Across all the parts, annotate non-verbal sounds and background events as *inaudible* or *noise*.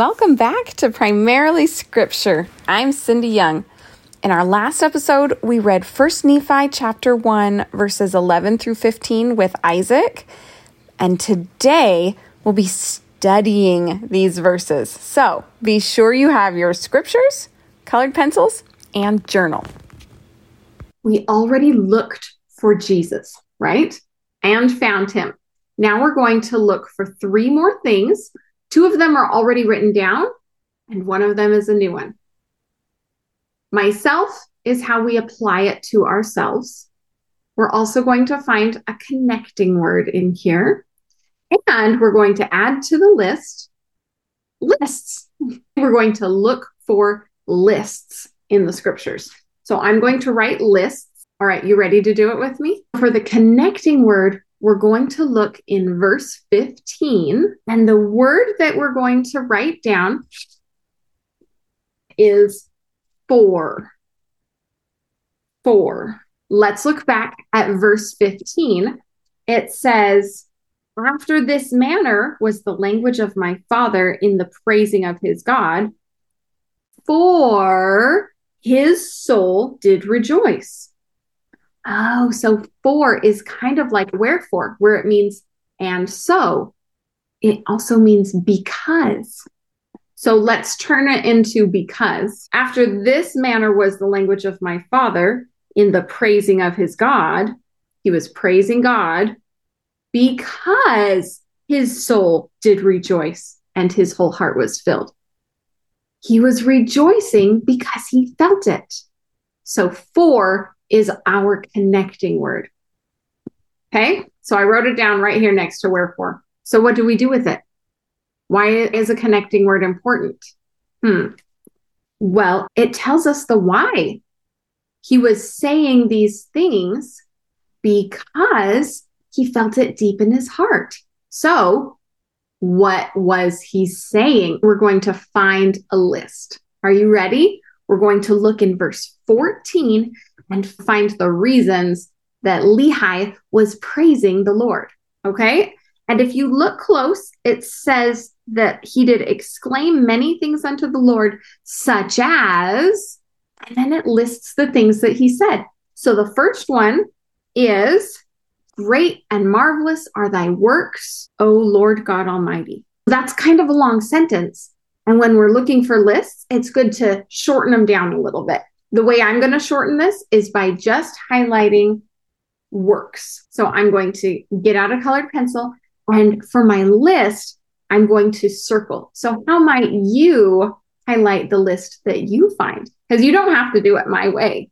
welcome back to Primarily Scripture. I'm Cindy Young. In our last episode, we read 1 Nephi chapter 1, verses 11 through 15 with Isaac. And today, we'll be studying these verses. So be sure you have your scriptures, colored pencils, and journal. We already looked for Jesus, right? And found him. Now we're going to look for three more things. Two of them are already written down, and one of them is a new one. Myself is how we apply it to ourselves. We're also going to find a connecting word in here. And we're going to add to the list lists. *laughs* We're going to look for lists in the scriptures. So I'm going to write lists. All right, you ready to do it with me? For the connecting word, we're going to look in verse 15, and the word that we're going to write down is for. For. Let's look back at verse 15. It says, After this manner was the language of my father in the praising of his God, for his soul did rejoice Oh, so for is kind of like wherefore, where it means and so. It also means because. So let's turn it into because. After this manner was the language of my father in the praising of his God. He was praising God because his soul did rejoice and his whole heart was filled. He was rejoicing because he felt it. So for is our connecting word. Okay, so I wrote it down right here next to wherefore. So, what do we do with it? Why is a connecting word important? Hmm. Well, it tells us the why. He was saying these things because he felt it deep in his heart. So, what was he saying? We're going to find a list. Are you ready? We're going to look in verse 14 and find the reasons that Lehi was praising the Lord. Okay. And if you look close, it says that he did exclaim many things unto the Lord, such as, and then it lists the things that he said. So the first one is, Great and marvelous are thy works, O Lord God Almighty. That's kind of a long sentence. And when we're looking for lists, it's good to shorten them down a little bit. The way I'm going to shorten this is by just highlighting works. So I'm going to get out a colored pencil and for my list, I'm going to circle. So how might you highlight the list that you find? Because you don't have to do it my way.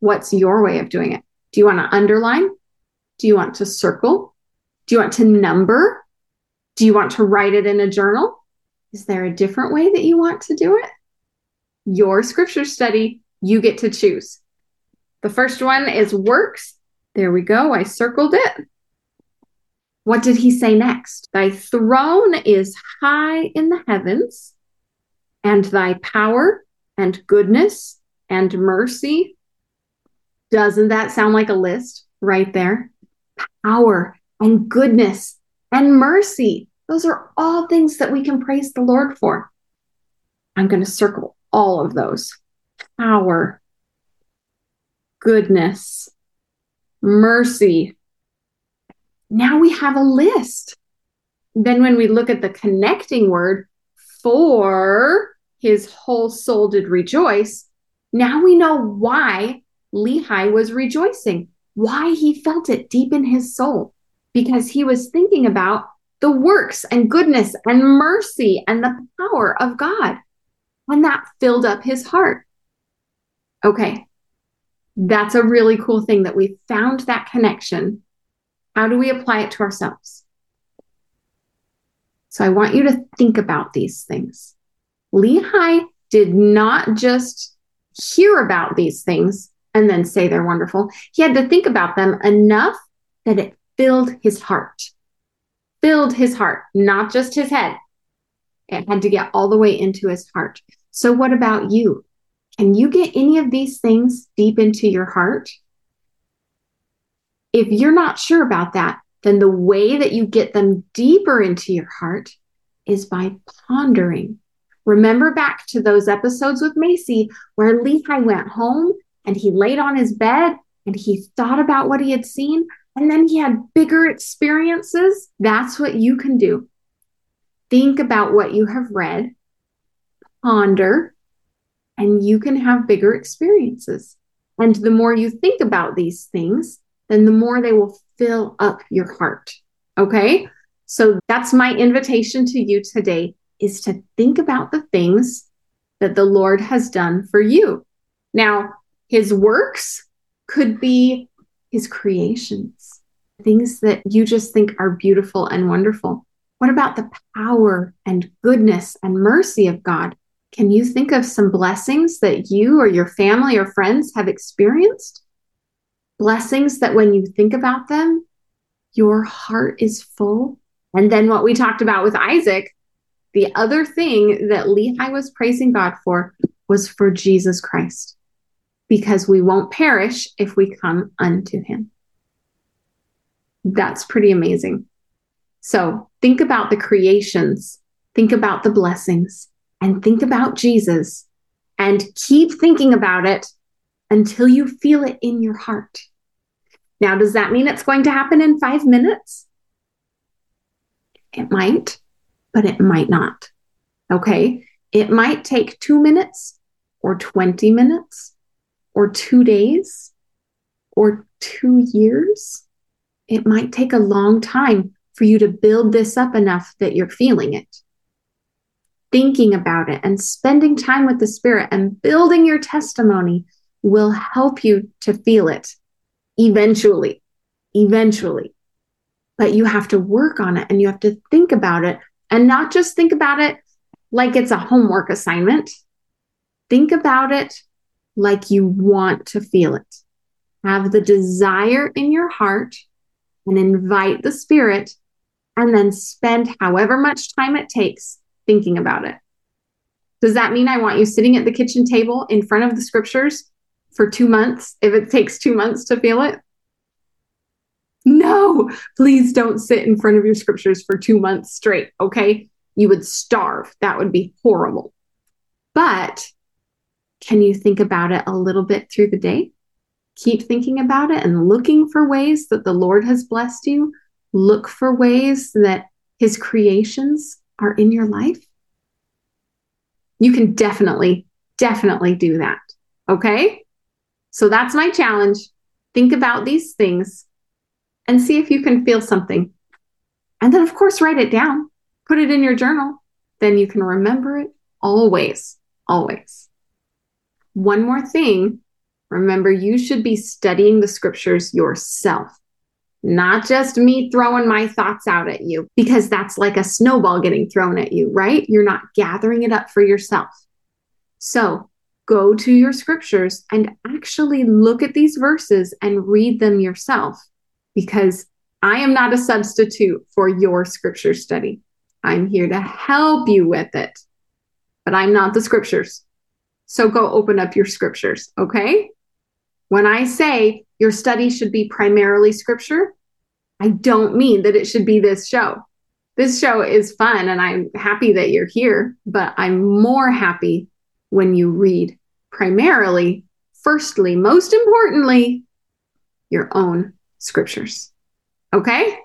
What's your way of doing it? Do you want to underline? Do you want to circle? Do you want to number? Do you want to write it in a journal? Is there a different way that you want to do it? Your scripture study you get to choose. The first one is works. There we go. I circled it. What did he say next? Thy throne is high in the heavens, and thy power and goodness and mercy. Doesn't that sound like a list right there? Power and goodness and mercy. Those are all things that we can praise the Lord for. I'm going to circle all of those power, goodness, mercy. Now we have a list. Then, when we look at the connecting word, for his whole soul did rejoice, now we know why Lehi was rejoicing, why he felt it deep in his soul, because he was thinking about the works and goodness and mercy and the power of God. And that filled up his heart. Okay, that's a really cool thing that we found that connection. How do we apply it to ourselves? So I want you to think about these things. Lehi did not just hear about these things and then say they're wonderful. He had to think about them enough that it filled his heart. Filled his heart, not just his head. It had to get all the way into his heart. So, what about you? Can you get any of these things deep into your heart? If you're not sure about that, then the way that you get them deeper into your heart is by pondering, Remember back to those episodes with Macy where Lehi went home and he laid on his bed and he thought about what he had seen and then he had bigger experiences. That's what you can do. Think about what you have read, ponder, and you can have bigger experiences. And the more you think about these things, then the more they will fill up your heart. Okay? So that's my invitation to you today is to think about the things that the Lord has done for you. Now, his works could be his creations, things that you just think are beautiful and wonderful. What about the power and goodness and mercy of God? Can you think of some blessings that you or your family or friends have experienced? Blessings that when you think about them, your heart is full. And then what we talked about with Isaac, the other thing that Lehi was praising God for was for Jesus Christ, because we won't perish if we come unto him. That's pretty amazing. So think about the creations, think about the blessings, and think about Jesus, and keep thinking about it until you feel it in your heart. Now, does that mean it's going to happen in five minutes? It might, but it might not. Okay. It might take two minutes or 20 minutes or two days or two years. It might take a long time for you to build this up enough that you're feeling it. Thinking about it and spending time with the Spirit and building your testimony will help you to feel it eventually. Eventually but you have to work on it and you have to think about it and not just think about it like it's a homework assignment. Think about it like you want to feel it. Have the desire in your heart and invite the spirit and then spend however much time it takes thinking about it. Does that mean I want you sitting at the kitchen table in front of the scriptures for two months if it takes two months to feel it? No, please don't sit in front of your scriptures for two months straight. Okay. You would starve. That would be horrible. But can you think about it a little bit through the day? Keep thinking about it and looking for ways that the Lord has blessed you. Look for ways that his creations are in your life. You can definitely, definitely do that. Okay. So that's my challenge. Think about these things and see if you can feel something. And then, of course, write it down, put it in your journal. Then you can remember it always, always. One more thing remember, you should be studying the scriptures yourself, not just me throwing my thoughts out at you, because that's like a snowball getting thrown at you, right? You're not gathering it up for yourself. So, go to your scriptures and actually look at these verses and read them yourself because I am not a substitute for your scripture study. I'm here to help you with it, but I'm not the scriptures. So go open up your scriptures, okay? When I say your study should be primarily scripture, I don't mean that it should be this show. This show is fun and I'm happy that you're here, but I'm more happy when you read primarily, firstly, most importantly, your own scriptures. Okay?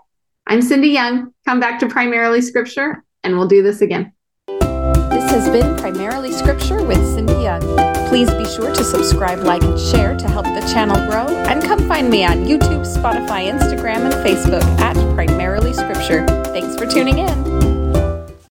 I'm Cindy Young. Come back to Primarily Scripture and we'll do this again. This has been Primarily Scripture with Cindy Young. Please be sure to subscribe, like, and share to help the channel grow. And come find me on YouTube, Spotify, Instagram, and Facebook at Primarily Scripture. Thanks for tuning in.